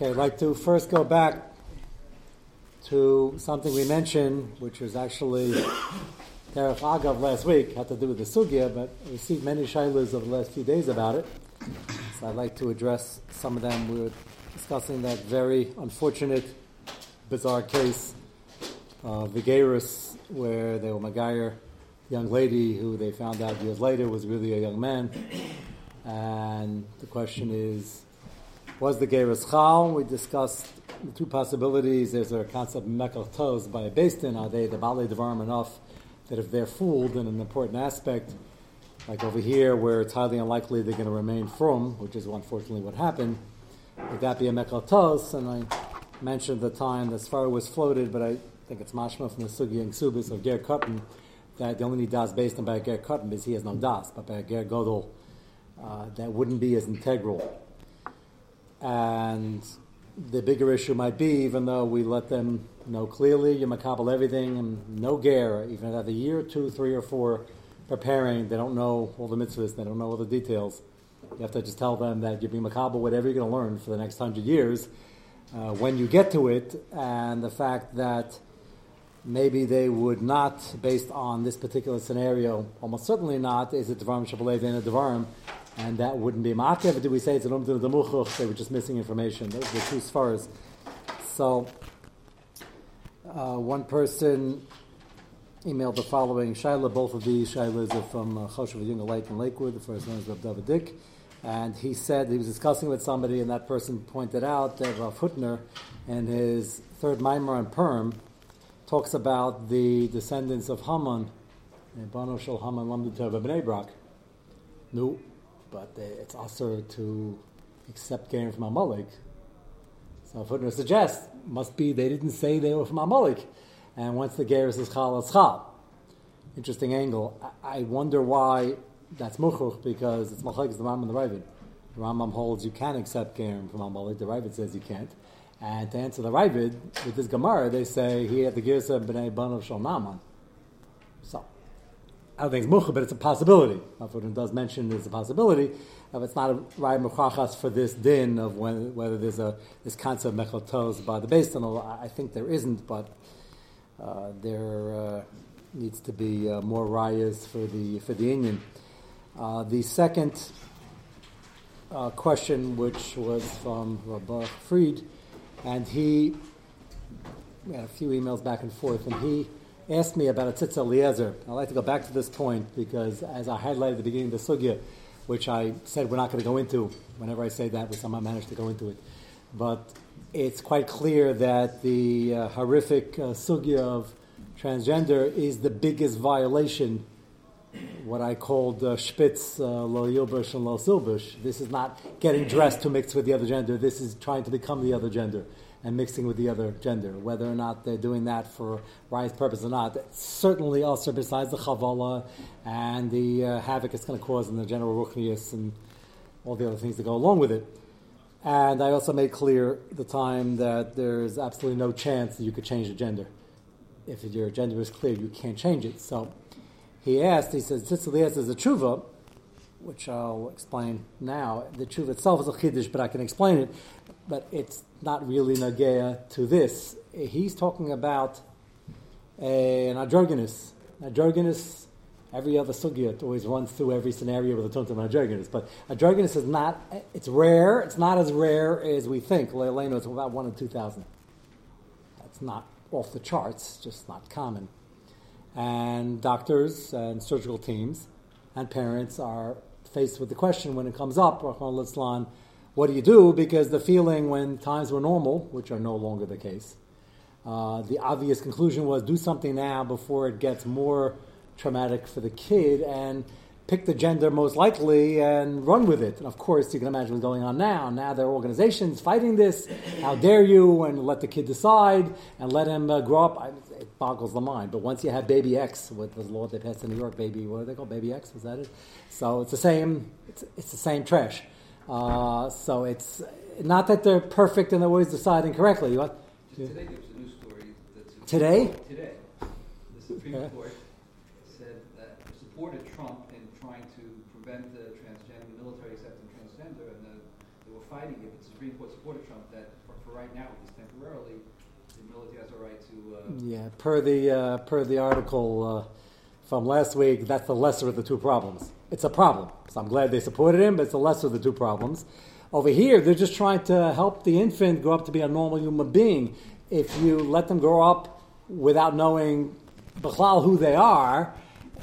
Okay, I'd like to first go back to something we mentioned, which was actually Derech Agav last week, had to do with the Sugya, but I received many shilas over the last few days about it. So I'd like to address some of them. We were discussing that very unfortunate, bizarre case of Vigerus, where they were Magayer, young lady who they found out years later was really a young man. And the question is, was the Geras Chal? We discussed the two possibilities. There's a concept of Mekal Toz by a Basin. Are they the Bale Devarim enough that if they're fooled in an important aspect, like over here where it's highly unlikely they're going to remain from, which is unfortunately what happened, would that be a Mekal Toz? And I mentioned the time that Sfar was floated, but I think it's mashma from the Sugi and Subis of Ger Katan that the only das based on by Ger Katan is he has no das, but by Ger Godel, uh, that wouldn't be as integral. And the bigger issue might be, even though we let them know clearly, you makabel everything, and no ger, even at a year, two, three, or four preparing, they don't know all the mitzvahs, they don't know all the details. You have to just tell them that you're being makabel whatever you're going to learn for the next hundred years. Uh, when you get to it, and the fact that maybe they would not, based on this particular scenario, almost certainly not, is it Devarim Shabalev in a Devarim, and that wouldn't be Ma'akev. Do we say it's an Umdin Demuchuch? They were just missing information. Those the two Sfaras. So, uh, one person emailed the following Shaila. Both of these Shailas are from uh, Choshev Lake in Lakewood. The first one is Rav David Dick. And he said he was discussing with somebody, and that person pointed out that Rav Hutner, in his third Maimar on Purim, talks about the descendants of Haman, Bano Shel Haman Lamdu Teva Bnei Brak. No, but it's also to accept gain from Amalek. So Hutner suggests must be they didn't say they were from Amalek, and once the Geras is Chal, it's Chal. Interesting angle. I, wonder why that's Muchuch because it's Malchek, the Rambam and the Ravid. The Rambam holds you can accept Gerim from Amalek. The Ravid says you can't. And to answer the Ravid, with this Gemara, they say he had the Girsa B'nai Banav Shal Naaman. So, I don't think it's Mucha, but it's a possibility. Afrodin does mention it's a possibility. If it's not a Rai Muchachas for this din of when, whether there's a this concept of Mechotos by the base tunnel, I think there isn't, but uh, there uh, needs to be uh, more rayas for the for the Indian. Uh, the second uh, question, which was from Rabbi Fried, and he we had a few emails back and forth, and he asked me about a tzitz Eliezer. I'd like to go back to this point because, as I highlighted at the beginning of the sugya, which I said we're not going to go into, whenever I say that, we somehow manage to go into it, but it's quite clear that the uh, horrific uh, sugya of transgender is the biggest violation what I called uh, spitz, uh, lo yilbush and lo silbush. This is not getting dressed to mix with the other gender. This is trying to become the other gender and mixing with the other gender. Whether or not they're doing that for right purpose or not, certainly also besides the chavala and the uh, havoc it's going to cause in the general ruchnius and all the other things that go along with it. And I also made clear the time that there's absolutely no chance that you could change the gender. If your gender is clear, you can't change it. So he asked, he says, Tzitzel is a tshuva, which I'll explain now. The tshuva itself is a chiddush, but I can explain it. But it's not really nagea to this. He's talking about a, an androgynous. Androgynous, every other sugya always runs through every scenario with a ton of androgynous. But androgynous is not, it's rare. It's not as rare as we think. Leileno, it's about one in 2,000. That's not off the charts, just not common and doctors and surgical teams and parents are faced with the question when it comes up, what do you do? Because the feeling when times were normal, which are no longer the case, uh, the obvious conclusion was do something now before it gets more traumatic for the kid and pick the gender most likely and run with it. And of course, you can imagine what's going on now. Now there are organizations fighting this. How dare you? And let the kid decide and let him uh, grow up. It boggles the mind. But once you have Baby X, with the law they passed in New York? Baby, what do they call Baby X? Was that it? So it's the same. It's, it's the same trash. Uh, so it's not that they're perfect and they're always deciding correctly. What? Today there was a news story. Today. Today, the Supreme yeah. Court said that supported Trump in trying to prevent the transgender, military accepting transgender, and the, they were fighting it, but the Supreme Court supported Trump that for, for right now, at least temporarily, the military has a right to. Uh, Yeah, per the uh, per the article uh, from last week, that's the lesser of the two problems. It's a problem, so I'm glad they supported him, but it's the lesser of the two problems. Over here, they're just trying to help the infant grow up to be a normal human being. If you let them grow up without knowing who they are,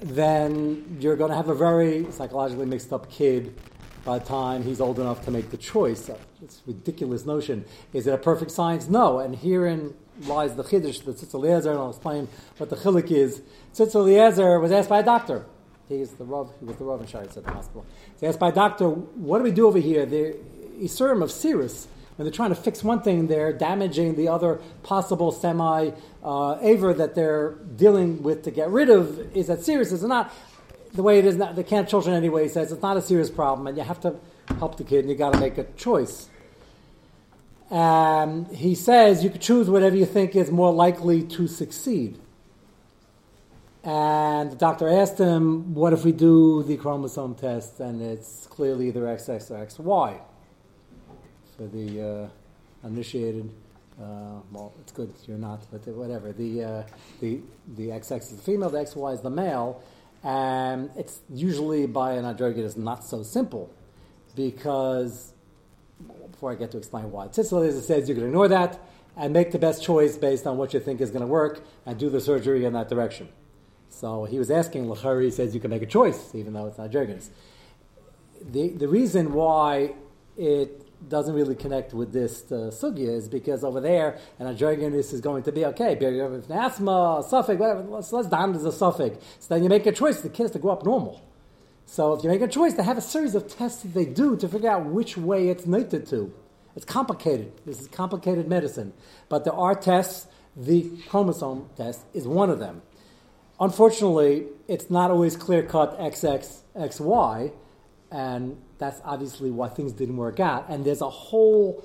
then you're going to have a very psychologically mixed up kid by the time he's old enough to make the choice. It's a ridiculous notion. Is it a perfect science? No. And herein lies the chiddush that Tzitz and I'll explain what the chilik is. Tzitz was asked by a doctor. He's the Rav, he was the Rav in Sharitz at the hospital. He's asked by doctor, what do we do over here? The Isurim of Sirus, when they're trying to fix one thing, they're damaging the other possible semi uh, aver that they're dealing with to get rid of. Is that serious? Is it not? The way it is, not, they can't children anyway. He says it's not a serious problem, and you have to help the kid, and you got to make a choice. Um, he says you could choose whatever you think is more likely to succeed. And the doctor asked him, What if we do the chromosome test and it's clearly either XX or XY? For the uh, initiated, uh, well, it's good you're not, but whatever. The, uh, the, the XX is the female, the XY is the male. And it's usually by an androgynous not so simple because before I get to explain why. Tzitzel is it says you can ignore that and make the best choice based on what you think is going to work and do the surgery in that direction. So he was asking Lachari, he says you can make a choice, even though it's not Jergens. The, the reason why it doesn't really connect with this uh, sugya is because over there, an androgynous is going to be okay. Asthma, a suffix, whatever. Let's, let's down as a suffix. So then you make a choice. The kid has to grow up normal. So if you make a choice, they have a series of tests that they do to figure out which way it's noted to. It's complicated. This is complicated medicine. But there are tests. The chromosome test is one of them. Unfortunately, it's not always clear cut XX, XY, and that's obviously why things didn't work out. And there's a whole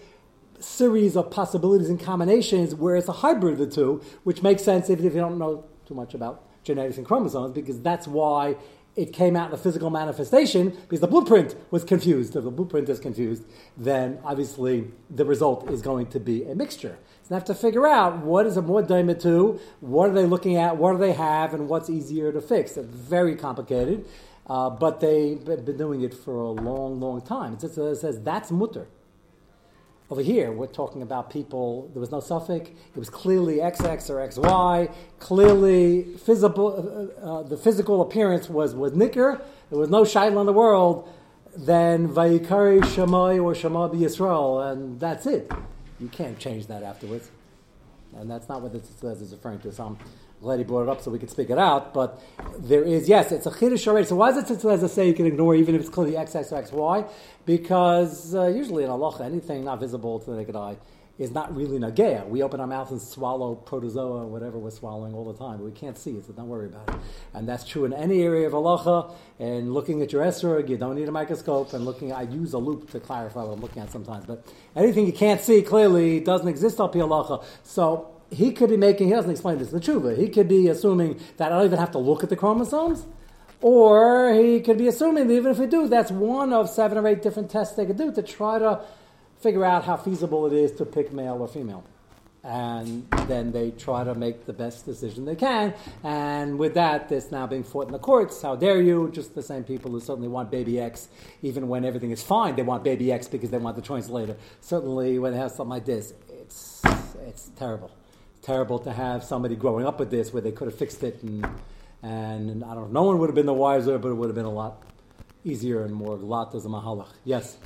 series of possibilities and combinations where it's a hybrid of the two, which makes sense even if you don't know too much about genetics and chromosomes, because that's why it came out in the physical manifestation because the blueprint was confused. If the blueprint is confused, then obviously the result is going to be a mixture. They have to figure out what is a more daima to, what are they looking at, what do they have, and what's easier to fix. It's very complicated, uh, but they've been doing it for a long, long time. It says that's mutter. Over here, we're talking about people, there was no suffix, it was clearly XX or XY, clearly physical, uh, uh, the physical appearance was, was nicker, there was no shaila in the world, then Vayikari Shammai or Shammai Yisrael, and that's it. You can't change that afterwards. And that's not what this is referring to. So I'm glad he brought it up so we could speak it out. But there is, yes, it's a chiddush already. So why is it I say you can ignore even if it's clearly X, X, X, Y? Because uh, usually in Allah, anything not visible to the naked eye is not really nagea. We open our mouth and swallow protozoa, whatever we're swallowing all the time, but we can't see it, so don't worry about it. And that's true in any area of halacha. And looking at your esrog, you don't need a microscope. And looking, I use a loop to clarify what I'm looking at sometimes. But anything you can't see clearly doesn't exist up here halacha. So he could be making, he doesn't explain this in the tshuva, he could be assuming that I don't even have to look at the chromosomes. Or he could be assuming that even if we do, that's one of seven or eight different tests they could do to try to figure out how feasible it is to pick male or female. And then they try to make the best decision they can. And with that, it's now being fought in the courts. How dare you? Just the same people who certainly want baby X, even when everything is fine, they want baby X because they want the choice later. Certainly, when they have something like this, it's, it's terrible. Terrible to have somebody growing up with this where they could have fixed it and, and I don't know, no one would have been the wiser, but it would have been a lot easier and more lot as a mahalach. Yes?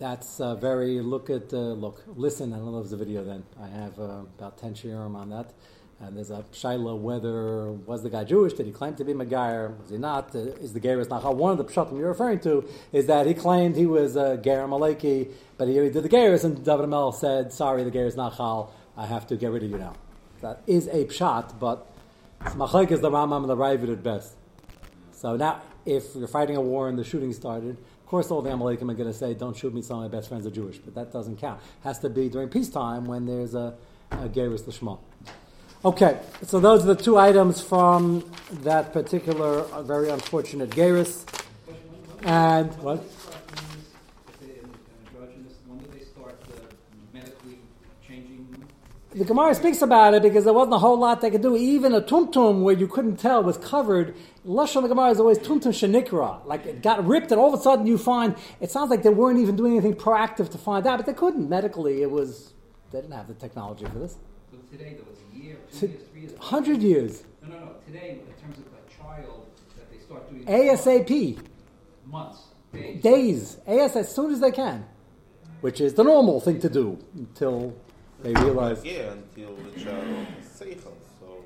That's uh, very look at uh, look listen. I don't know if there's a video. Then I have uh, about ten shiurim on that, and there's a shaila whether was the guy Jewish? Did he claim to be Megayer? Was he not? Uh, is the Geras Nachal? One of the pshatim you're referring to is that he claimed he was a uh, Ger but he, he did the Geras, and David Mel said, "Sorry, the Geras Nachal. I have to get rid of you now." That is a pshat, but Machlek is the Rambam and the Ravid at best. So now, if you're fighting a war and the shooting started course, all the Amalekim are going to say, "Don't shoot me. Some of my best friends are Jewish," but that doesn't count. Has to be during peacetime when there's a, a Geras Lishma. Okay, so those are the two items from that particular uh, very unfortunate Geras. And what? If they, androgynous, when do they start uh, medically changing? The Gemara speaks about it because there wasn't a whole lot they could do. Even a tumtum where you couldn't tell was covered. Lashon the Gemara is always tumtum shenikra. Like it got ripped, and all of a sudden you find it sounds like they weren't even doing anything proactive to find out, but they couldn't medically. It was they didn't have the technology for this. So today, there was a year, two years, three years. Hundred years. No, no, no. Today, in terms of a child, that they start doing ASAP. months, days. days, AS as soon as they can, which is the normal thing to do until they realize. Yeah, until the child is seichel. So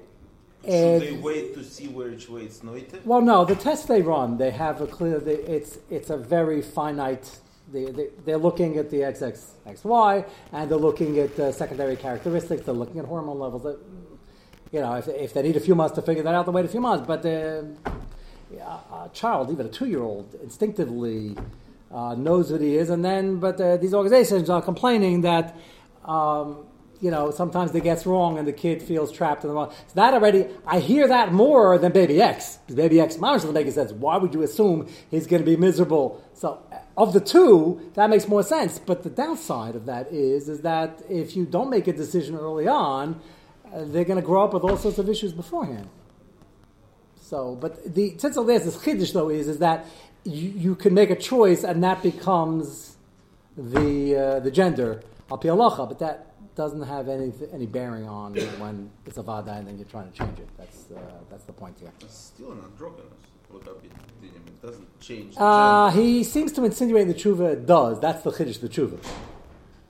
And- should they wait to see which way it's noited? Well, no, the test they run, they have a clear. They, it's it's a very finite. They, they, they're looking at the XXXY and they're looking at uh, secondary characteristics. They're looking at hormone levels. That, you know, if, if they need a few months to figure that out, they wait a few months. But uh, a child, even a two-year-old, instinctively uh, knows what he is. And then, but uh, these organizations are complaining that. Um, you know, sometimes they gets wrong and the kid feels trapped in the wrong. So that already, I hear that more than Baby X. Because Baby X, mom doesn't make sense. Why would you assume he's going to be miserable? So, uh, of the two, that makes more sense. But the downside of that is, is that if you don't make a decision early on, uh, they're going to grow up with all sorts of issues beforehand. So, but the tzitzel there's this chiddush though is is that you, you can make a choice and that becomes the uh, the gender al but that doesn't have any any bearing on when it's a vada and then you're trying to change it. That's uh, that's the point here. It's still an androgynous. Would that be dinim? It doesn't change Uh, he seems to insinuate the tshuva does. That's the chiddush, the tshuva.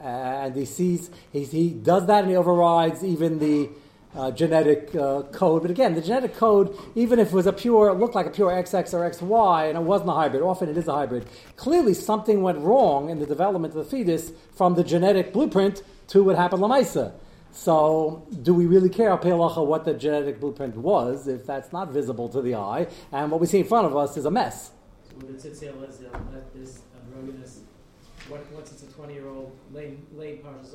And he sees he, he does that and he overrides even the uh, genetic uh, code. But again, the genetic code, even if it was a pure, looked like a pure XX or XY, and it wasn't a hybrid. Often it is a hybrid. Clearly, something went wrong in the development of the fetus from the genetic blueprint to what happened lamaisa. So, do we really care, what the genetic blueprint was if that's not visible to the eye? And what we see in front of us is a mess. So with the tzitzil is uh, this what, once it's a 20 year old, lay, lay Parshas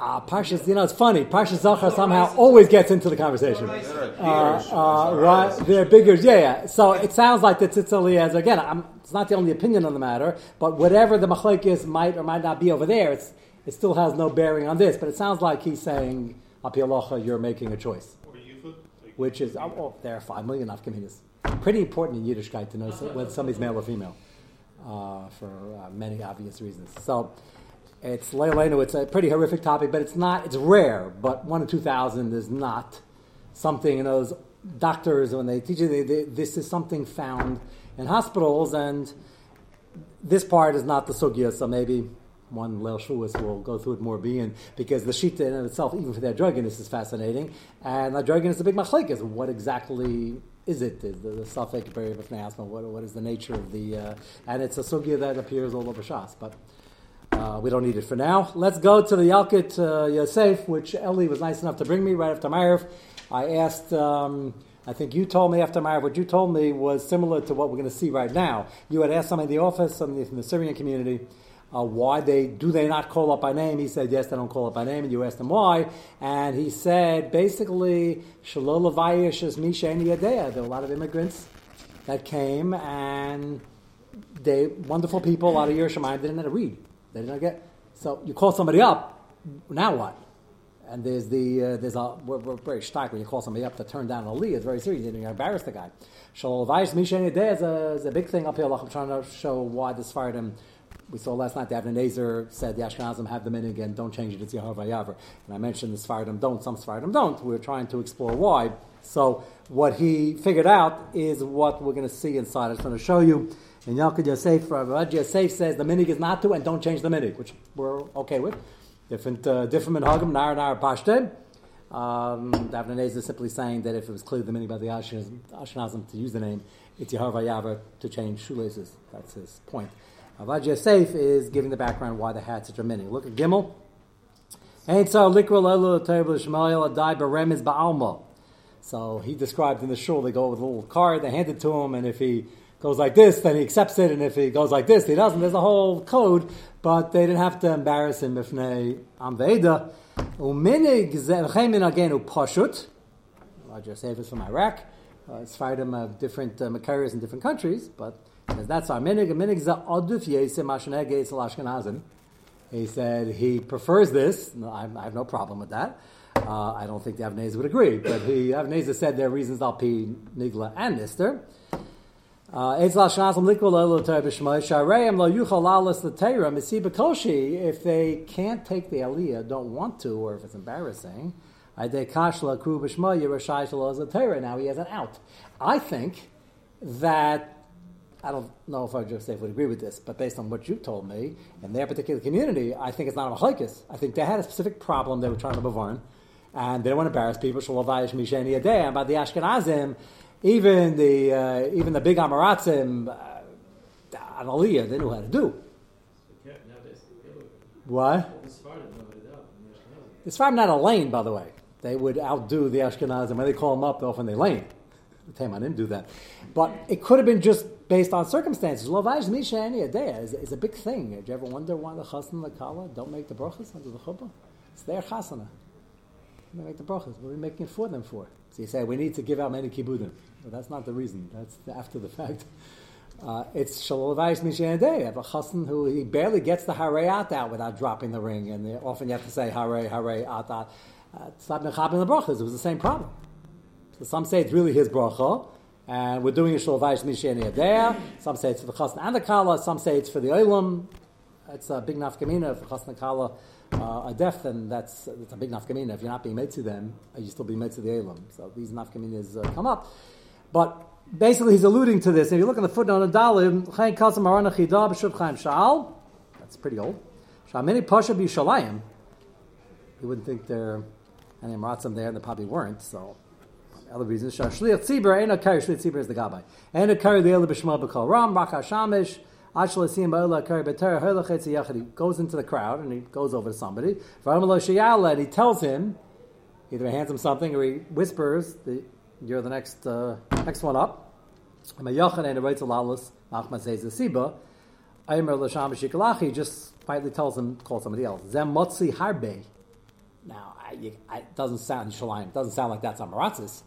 Uh, Parshas, you know, it's funny. Parshas Zachar somehow always gets into the conversation. They're like Uh, uh, right, they're bigger, yeah, yeah. So it sounds like the Tzitzili has, again, I'm, it's not the only opinion on the matter, but whatever the machlekes might or might not be over there, it's, it still has no bearing on this. But it sounds like he's saying, Api Alocha, you're making a choice. Which is, oh, oh, there are five million Afkaminas. Pretty important in Yiddishkeit to know so- whether somebody's male or female, uh, for uh, many obvious reasons. So, it's Leilenu, it's a pretty horrific topic, but it's not, it's rare, but one in 2,000 is not something, you know, those doctors, when they teach you, they, they, this is something found in hospitals, and this part is not the sugya, so maybe one Leil Shuas will go through it more being, because the shita in itself, even for the androgynous, is fascinating, and androgynous is a big machlekes. What exactly is it? Is the, the suffix what, what is the nature of the, uh, and it's a sugya that appears all over Shas, but uh, we don't need it for now. Let's go to the Yalkut uh, Yosef, which Ellie was nice enough to bring me right after Ma'ariv. I asked, um, I think you told me after Ma'ariv, what you told me was similar to what we're going to see right now. You had asked somebody in the office, somebody from the Syrian community, uh, why they do they not call up by name? He said yes, they don't call up by name, and you asked him why, and he said basically Shalom Lavayish is Misha and Yadea. There were a lot of immigrants that came, and they wonderful people A lot of Yerushalayim didn't know how to read. They didn't get. So you call somebody up, now what? And there's the uh, there's a we're, we're very stark when you call somebody up to turn down a Lee. It's very serious. Going embarrass the guy. Shalom Vayis Misha Day is a, is a big thing up here. I'm trying to show why the Sfardim. We saw last night the Avnei Nezer said the Ashkenazim have the minig and don't change it. It's Yehovah Yaver. And I mentioned the Sfardim don't. Some Sfardim don't. We're trying to explore why. So what he figured out is what we're going to see inside. I just want to show you. And Yalkut Yosef, Rav Yosef says the minig is not to and don't change the minig, which we're okay with. Different, uh, different minhagim, nar nar pashte. Um, Davnei Nezer is simply saying that if it was clear the meaning by the Ashkenazim, to use the name, it's Yehovah Yaver to change shoelaces. That's his point. Avad Yosef is giving the background why they had such a meaning. Look at Gimel. Ain't so likra lelu table shmael adai beremiz ba'alma. So he described in the shul, they go with a little card, they hand it to him, and if he goes like this, then he accepts it, and if he goes like this, he doesn't. There's a whole code, but they didn't have to embarrass him if am veda. Uminig zechemin again upashut. Roger Savers from Iraq. Uh, it's Fardim of different uh, Makaris in different countries, but that's our minig. Minig za aduf yesim ashenege. He said he prefers this. No, I, I have no problem with that. Uh, I don't think the Avnez would agree, but he Avnez said there are reasons Al Pi Nigla and Nister. Uh, if they can't take the aliyah, don't want to, or if it's embarrassing, now he has an out. I think that I don't know if our Joseph would agree with this, but based on what you told me, in their particular community, I think it's not a machlekes. I think they had a specific problem they were trying to bavarn, and they don't want to embarrass people. Shalavayish misheni and by the Ashkenazim, even the uh, even the big Amaratzim, uh, an aliyah, they knew how to do. What? The Sfardim not a lane, by the way. They would outdo the Ashkenazim. When they call them up, often they lane. The Taman didn't do that. But it could have been just based on circumstances. Lovaj Misha Adeya is, a big thing. Did you ever wonder why the chasna and the kala don't make the brachas under the chuppah? It's their chasana. They make the brachas. What are we making it for them for? So you say, we need to give out many kibbudim. But that's not the reason. That's after the fact. Uh, it's shalovayis mishanadei. I have a chassan who he barely gets the harayat out without dropping the ring, and often you have to say hare hare atat. Stop mechabin the brachas. It was the same problem. So some say it's really his bracha, and we're doing a shalovayis mishanadei. Some say it's for the chassan and the kala. Some say it's for the olam. It's a big nafkamina for chassan kala uh, a deaf, then that's, that's a big nafkamina. If you're not being made to them, you still being made to the elam. So these nafkaminas uh, come up. But basically, he's alluding to this. If you look at the footnote on Dalim, Chayin Kasam Arana Chida B'Shuv Chaim Sha'al, that's pretty old. Shamini Pasha B'Shalayim, you wouldn't think there are any Emiratim there, and there probably weren't, so other reasons. Shliach Tzibur, Eina Kari, Shliach Tzibur is the Gabbai. Eina Kari, the Ela B'Shma B'Kol Ram, Raka Shamish, goes into the crowd and he goes over to somebody. And he tells him, either he hands him something or he whispers, "You're the next uh, next one up." And He just quietly tells him, call somebody else. Zem motzi harbe. Now, it doesn't sound shalayim. Doesn't sound like that's amaratzis.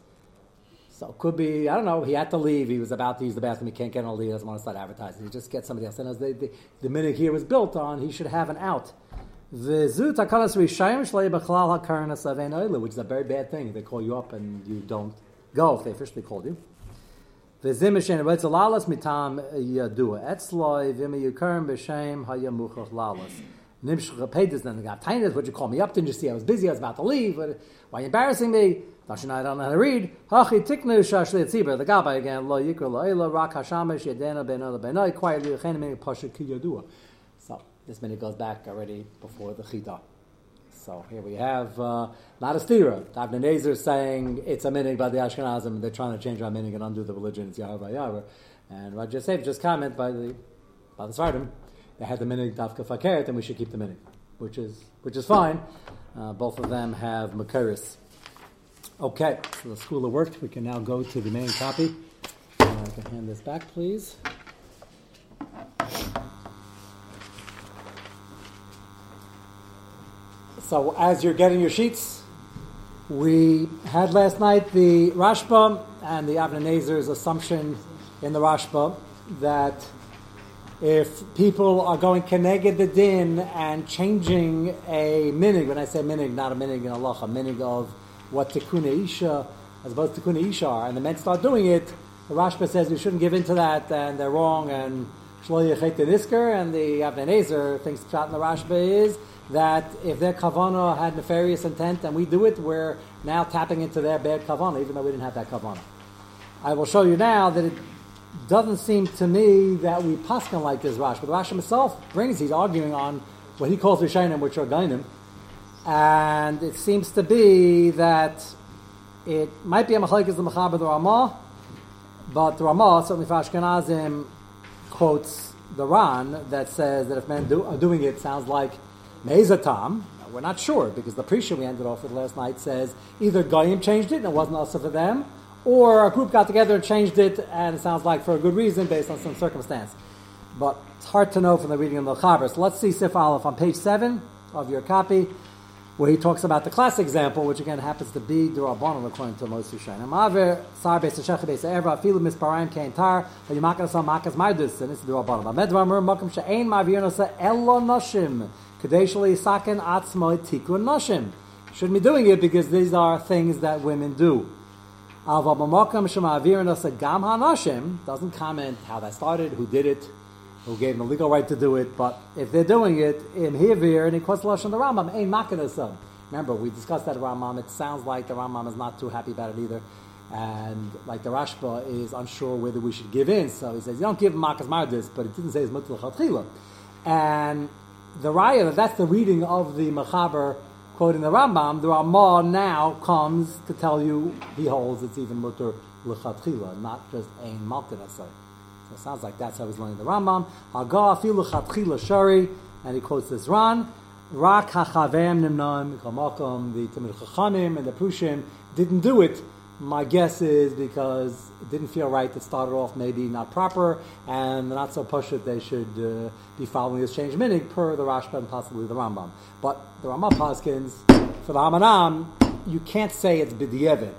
So it could be, I don't know, he had to leave. He was about to use the bathroom. He can't get on leave. He doesn't want to start advertising. He just gets somebody else. And as the, the, the minute here was built on, he should have an out. Which is a very bad thing. They call you up and you don't go if they officially called you. The guy tainas. Would you call me up? Didn't you see I was busy? I was about to leave. Why are you embarrassing me? Dashin I don't know how to read. The gabbai again. Lo yikra lo ela rak hashamish yedena ben ola benai quietly yechenim pasha ki yadua. So this minute goes back already before the chida. So here we have uh, not a stira. Avnei Nezer saying it's a minig by the Ashkenazim. They're trying to change our minig and undo the religion. It's Yahweh Yahweh. And Raja Yosef just comment by the by the Sfardim. They had the minig dafka fakert, and we should keep the minig, which is which is fine. Uh, both of them have makaris. Okay, so the school of work. We can now go to the main copy. Uh, I can hand this back, please. So, as you're getting your sheets, we had last night the Rashba and the Avnei Nezer's assumption in the Rashba that if people are going keneged the din and changing a minig, when I say minig, not a minig in Allah, a minig of what Tikkun Isha, as opposed to Tikkun Isha are, and the men start doing it, the Rashba says we shouldn't give in to that, and they're wrong, and Shlo Yechet Nisker, and the Avnei Nezer thinks shot in the Rashba is that if their kavana had nefarious intent and we do it, we're now tapping into their bad kavana, even though we didn't have that kavana. I will show you now that it doesn't seem to me that we paskin like this Rash, but Rash himself brings, he's arguing on what he calls Rishainim, which are Gainim, and it seems to be that it might be a machlek is the Mechaber the Ramah, but the Ramah, certainly for Ashkenazim, quotes the Ran that says that if men do, are doing it, sounds like Mezatam. We're not sure because the Prisha we ended off with last night says either Goyim changed it and it wasn't also for them, or a group got together and changed it and it sounds like for a good reason based on some circumstance. But it's hard to know from the reading of the Chaber. So let's see Sif Aleph on page 7 of your copy. Where he talks about the class example, which again happens to be the Rabbanon according to Moshe Shana. Ma'aver sar beis hashech beis erva afilu misparayim kein tar v'yimakar asam makas mardus and this is the Rabbanon. Amed v'amur makom she'ein ma'avir nosa elo noshim kadei shali yisaken atzmo tikun noshim. Shouldn't be doing it because these are things that women do. Ava b'makom shema'avir nosa gam hanoshim doesn't comment how that started, who did it, who gave them the legal right to do it. But if they're doing it in Hivir and he quotes Lashon the Rambam, ain't makanasam. Remember, we discussed that Rambam. It sounds like the Rambam is not too happy about it either. And like the Rashba is unsure whether we should give in. So he says, you don't give makas mardis, but it didn't say it's mutal chatchila. And the raya, that's the reading of the Mechaber quoting the Rambam. The Ramah now comes to tell you he holds it's even mutter lechatchila, not just ein malkinasai. It sounds like that's how he's learning the Rambam. And he quotes this Ran. Rak hachavem nimnaim kamakom. The Tamil Chachamim and the Prushim didn't do it. My guess is because it didn't feel right to start it off maybe not proper, and not so push it they should uh, be following this change minig per the Rashba and possibly the Rambam. But the Rambam Paskins, for the Hamanam, you can't say it's b'di'evit,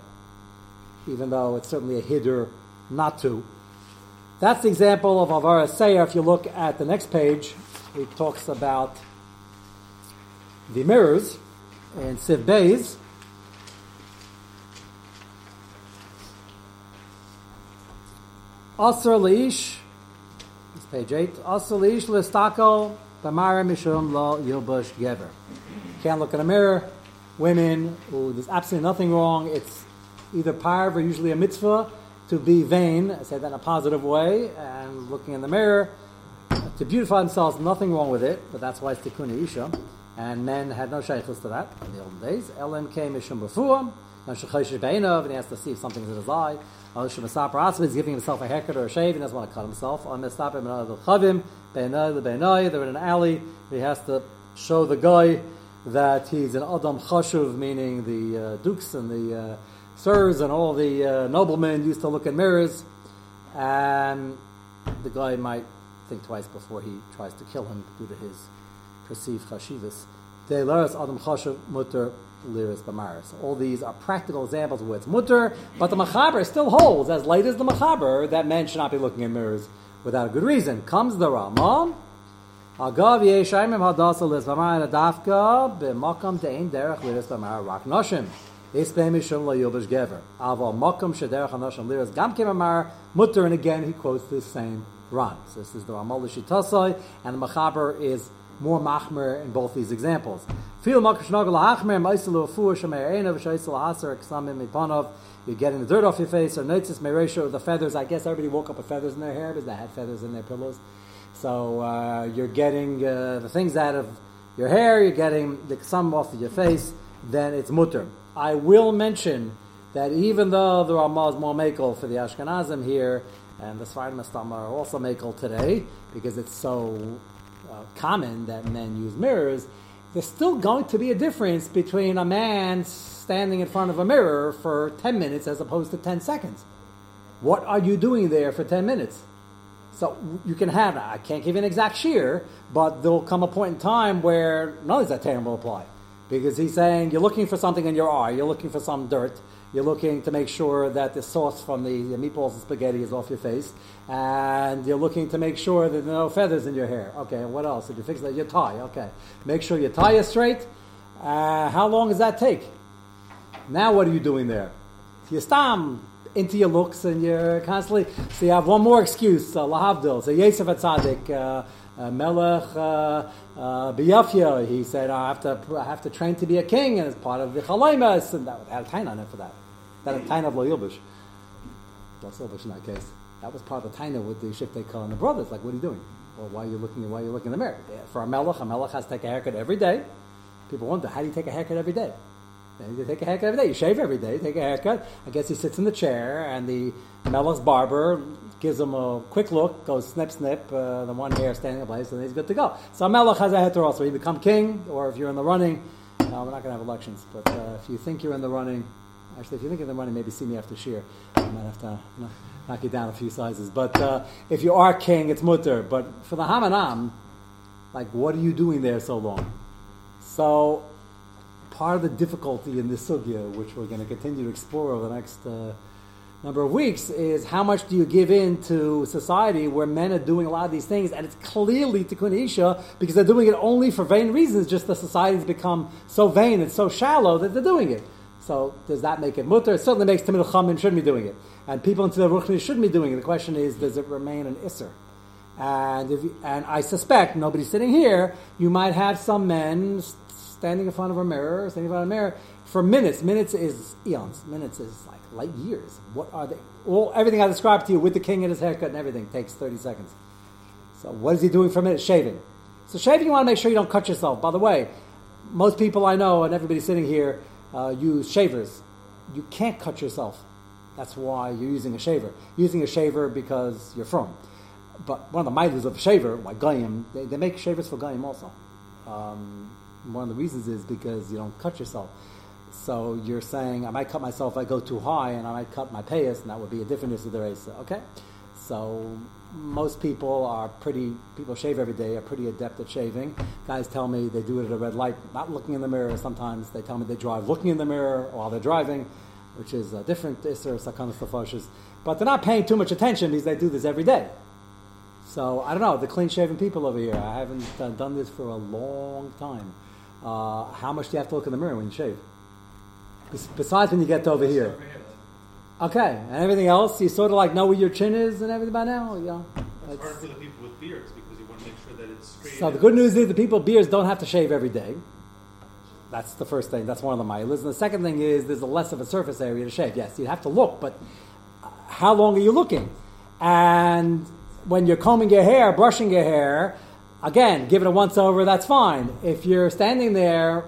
even though it's certainly a hider not to. That's the example of Avara Seir. If you look at the next page, he talks about the mirrors and Siv Beis. Asr Leish, it's page 8. Asr Leish Listako Bamara Mishum Lo Yilbush Gever. Can't look in a mirror. Women, who there's absolutely nothing wrong. It's either parv or usually a mitzvah to be vain, I say that in a positive way, and looking in the mirror to beautify themselves, nothing wrong with it, but that's why it's tikkun isha. And men had no shaykhus to that in the olden days. LMK mishum befuam, and and he has to see if something's in his eye. He's giving himself a haircut or a shave, he doesn't want to cut himself. They're in an alley, he has to show the guy that he's an Adam Chashuv, meaning the uh, dukes and the uh, sirs and all the uh, noblemen used to look in mirrors, and the guy might think twice before he tries to kill him due to his perceived chashivas. Adam chashav mutter liris. All these are practical examples of where it's mutter, but the machaber still holds, as late as the machaber, that men should not be looking in mirrors without a good reason. Comes the Rama. Agav hadasa liris adafka b'makam derech liris rak noshim. Isbei mishum lo yilbash gever. Aval makam shederech hanoshim liris gam kemamar mutter, and again he quotes this same Ran. So this is the Ramal Shitasai, and the Machaber is more machmer in both these examples. Feel you're getting the dirt off your face, or notice ratio the feathers. I guess everybody woke up with feathers in their hair because they had feathers in their pillows. So uh, you're getting uh, the things out of your hair, you're getting the some off of your face, then it's mutter. I will mention that even though the Ramah is more makel for the Ashkenazim here, and the Sfardim Astam are also makel today because it's so uh, common that men use mirrors. There's still going to be a difference between a man standing in front of a mirror for 10 minutes as opposed to 10 seconds. What are you doing there for 10 minutes? So you can have, I can't give you an exact shear, but there'll come a point in time where none of that term will apply. Because he's saying you're looking for something in your eye, you're looking for some dirt, you're looking to make sure that the sauce from the, meatballs and spaghetti is off your face, and you're looking to make sure that there are no feathers in your hair. Okay, what else? Did you fix that? Your tie. Okay, make sure your tie is straight. Uh, how long does that take? Now, what are you doing there? You're stam into your looks, and you're constantly. So you have one more excuse. Uh, Lahavdil. So Yosef Atzadik. Uh, uh, Melech uh, uh, Biyafia, he said, I have to I have to train to be a king, and it's part of the Chalaymas, and that had a time on it for that. That had a time of Lo Yilbush. That's Yilbush in that case. That was part of the taina with the Shiftei Kah and the brothers. Like, what are you doing? Well, why are you looking? Why are you looking in the mirror? For a melech, a melech has to take a haircut every day. People wonder, how do you take a haircut every day? You take a haircut every day. You shave every day. Take a haircut. I guess he sits in the chair, and the melech's barber gives him a quick look, goes snip, snip, uh, the one hair standing in place, and he's good to go. So melech has a heter also. You become king, or if you're in the running, we're not going to have elections, but uh, if you think you're in the running, actually, if you think you're in the running, maybe see me after shear. I might have to you know, knock you down a few sizes. But uh, if you are king, it's mutter. But for the hamanam, like, what are you doing there so long? So part of the difficulty in this sugya, which we're going to continue to explore over the next uh, number of weeks, is how much do you give in to society where men are doing a lot of these things, and it's clearly tikkun isha because they're doing it only for vain reasons. Just the society's become so vain and so shallow that they're doing it. So does that make it mutter? It certainly makes Tamil Chamim shouldn't be doing it, and people in the Ruchni shouldn't be doing it. The question is, does it remain an isser? And if, and I suspect nobody's sitting here. You might have some men standing in front of a mirror, standing in front of a mirror for minutes. Minutes is eons. Minutes is like light years. What are they? All everything I described to you with the king and his haircut and everything takes thirty seconds. So what is he doing for a minute? Shaving. So shaving, you want to make sure you don't cut yourself. By the way, most people I know and everybody sitting here uh, use shavers. You can't cut yourself. That's why you're using a shaver. Using a shaver because you're from. But one of the miles of a shaver, like Goyim, they, they make shavers for Goyim also. Um, one of the reasons is because you don't cut yourself. So you're saying, I might cut myself if I go too high, and I might cut my payas, and that would be a different issue race. Okay? So most people are pretty, people shave every day, are pretty adept at shaving. Guys tell me they do it at a red light, not looking in the mirror. Sometimes they tell me they drive looking in the mirror while they're driving, which is a different Isser, Sakana Safoshes. But they're not paying too much attention because they do this every day. So I don't know, the clean shaven people over here, I haven't uh, done this for a long time. Uh, how much do you have to look in the mirror when you shave? Besides when you get to over here. Okay, and everything else, you sort of like know where your chin is and everything by now? Yeah. It's It's- hard for the people with beards because you want to make sure that it's straight. So the good news is the people with beards don't have to shave every day. That's the first thing. That's one of the milas. And the second thing is there's a less of a surface area to shave. Yes, you have to look, but uh, how long are you looking? And when you're combing your hair, brushing your hair, again, give it a once over. That's fine. If you're standing there,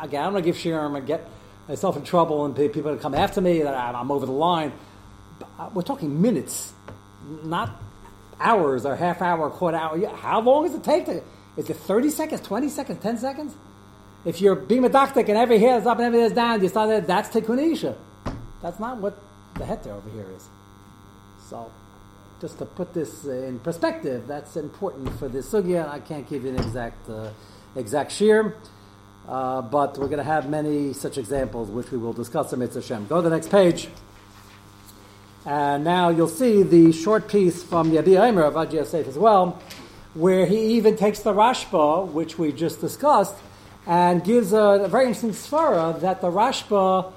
again, I'm going to give Shiram and get myself in trouble, and people are come after me that I'm over the line. But, uh, We're talking minutes, not hours or half hour, quarter hour. How long does it take to? Is it 30 seconds, 20 seconds, 10 seconds? If you're being medactic and every hair is up and every hair is down, you start that, that's tikunisha. That's not what the heter over here is. So, just to put this in perspective, that's important for this sugya. I can't give you an exact uh, exact shear, uh, but we're going to have many such examples, which we will discuss in Mitzvah Shem. Go to the next page. And now you'll see the short piece from Yabia Omer of Adi Yosef as well, where he even takes the Rashba, which we just discussed, and gives a, a very interesting svara that the Rashba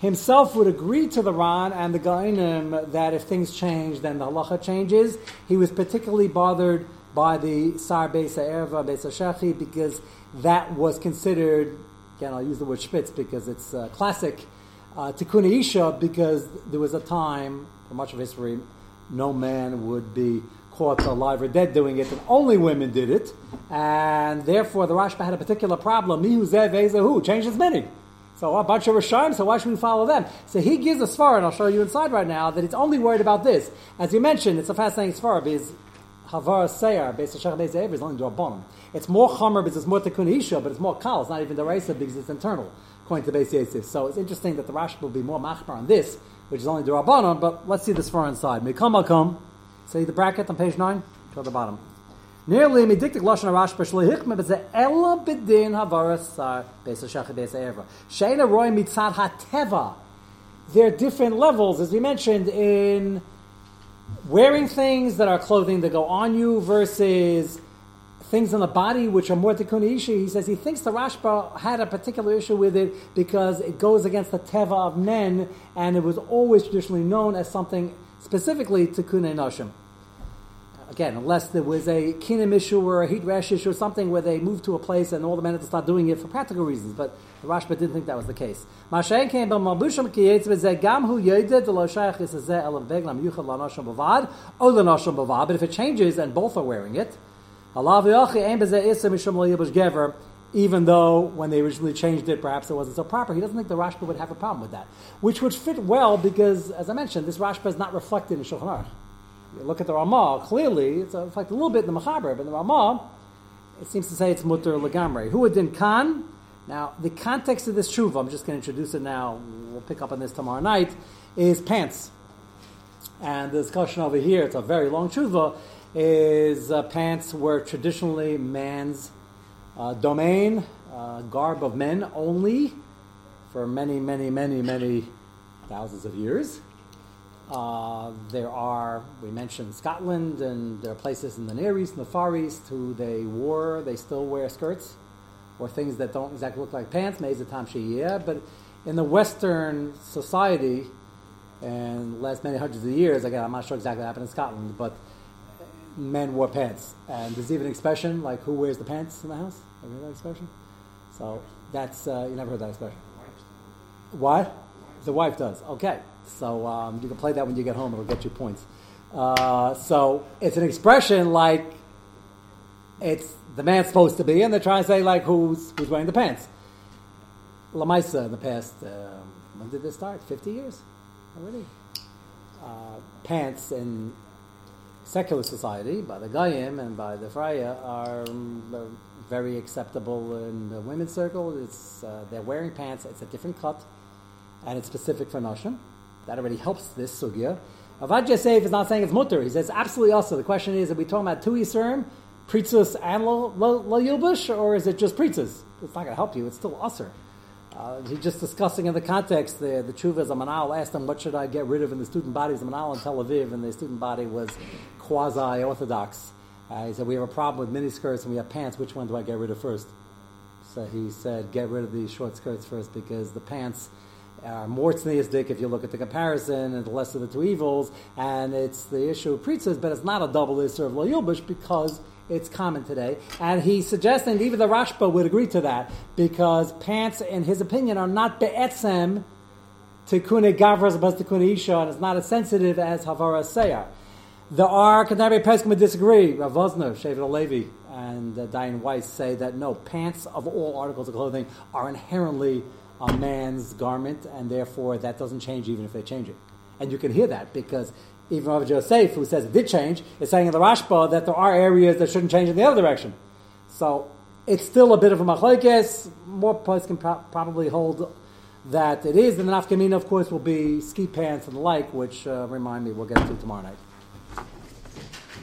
himself would agree to the Ran and the Gainim that if things change, then the halacha changes. He was particularly bothered by the Sar Beisa Erva, Beisa Shechi, because that was considered, again, I'll use the word spitz because it's uh, classic, uh, Tikkun Isha, because there was a time, for much of history, no man would be caught alive or dead doing it, and only women did it, and therefore the Rashba had a particular problem. Mihu Zev Ezehu, changed his meaning. So oh, a bunch of Rishayim, so why should we follow them? So he gives a svara, and I'll show you inside right now, that it's only worried about this. As you mentioned, it's a fascinating svara because Havar Seyar, based on Shach Beis is only to Rabbanim. It's more Chomer because it's more Tikkun Isha, but it's more Kal. It's not even the Reisa because it's internal, according to Beis Yosef. So it's interesting that the Rashi will be more Machbar on this, which is only to Rabbanim, but let's see this far inside. Mikam Makom, see the bracket on page 9? Go to the bottom. Lashon hikma beis erva sheina roy mitzad hateva. There are different levels, as we mentioned, in wearing things that are clothing that go on you versus things on the body which are more tikkun issue. He says he thinks the Rashba had a particular issue with it because it goes against the teva of men, and it was always traditionally known as something specifically tikkun nashim again, unless there was a kinim issue or a heat rash issue or something where they moved to a place and all the men had to start doing it for practical reasons. But the Rashba didn't think that was the case. But if it changes and both are wearing it, even though when they originally changed it, perhaps it wasn't so proper. He doesn't think the Rashba would have a problem with that, which would fit well because, as I mentioned, this Rashba is not reflected in Shulchan Aruch. You look at the Ramah, clearly, it's reflected a little bit in the Mechaber, but in the Ramah, it seems to say it's mutter legamre. Huadin Khan. Now, the context of this tshuva, I'm just going to introduce it now, we'll pick up on this tomorrow night, is pants. And the discussion over here, it's a very long tshuva, is uh, pants were traditionally man's uh, domain. uh, garb of men only for many, many, many, many thousands of years. Uh, there are, we mentioned Scotland, and there are places in the Near East and the Far East who they wore, they still wear skirts or things that don't exactly look like pants, Meza Tam yeah. But in the Western society, and last many hundreds of years, again, I'm not sure exactly what happened in Scotland, but men wore pants. And there's even an expression like, who wears the pants in the house? Have you heard that expression? So that's, uh, you never heard that expression. What? The wife does. Okay. So um, you can play that when you get home. It'll get you points. Uh, so it's an expression like it's the man's supposed to be, and they're trying to say like who's who's wearing the pants. Lamaisa in the past, uh, when did this start? Fifty years already. Uh, pants in secular society by the Goyim and by the Freya are um, very acceptable in the women's circle. It's uh, they're wearing pants. It's a different cut, and it's specific for nashim. That already helps this sugya. Avad Yosef is not saying it's mutar. He says absolutely also. The question is, are we talking about two Yisurim, Pritzus and Lo, lo, lo Yilbush, or is it just Pritzus? It's not going to help you. It's still assur. Uh, he's just discussing in the context the the Chuvas Amanal asked him what should I get rid of in the student bodies of Amanal in Tel Aviv, and the student body was quasi Orthodox. Uh, he said we have a problem with miniskirts and we have pants. Which one do I get rid of first? So he said get rid of the short skirts first because the pants are more tzniistic if you look at the comparison and the less of the two evils, and it's the issue of pritzas, but it's not a double issue of lo yilbush because it's common today. And he's suggesting even the Rashba would agree to that because pants, in his opinion, are not be'etzem to gavra as opposed to kune isha, and it's not as sensitive as havara seyar. There are contemporary poskim would disagree. Rav Wosner, Shevet Levi, and uh, Dayan Weiss say that no, pants of all articles of clothing are inherently a man's garment, and therefore that doesn't change even if they change it. And you can hear that because even Rav Joseph, who says it did change, is saying in the Rashba that there are areas that shouldn't change in the other direction. So it's still a bit of a machlokes. More places can pro- probably hold that it is. And the nafkamina, of course, will be ski pants and the like, which uh, remind me we'll get to tomorrow night.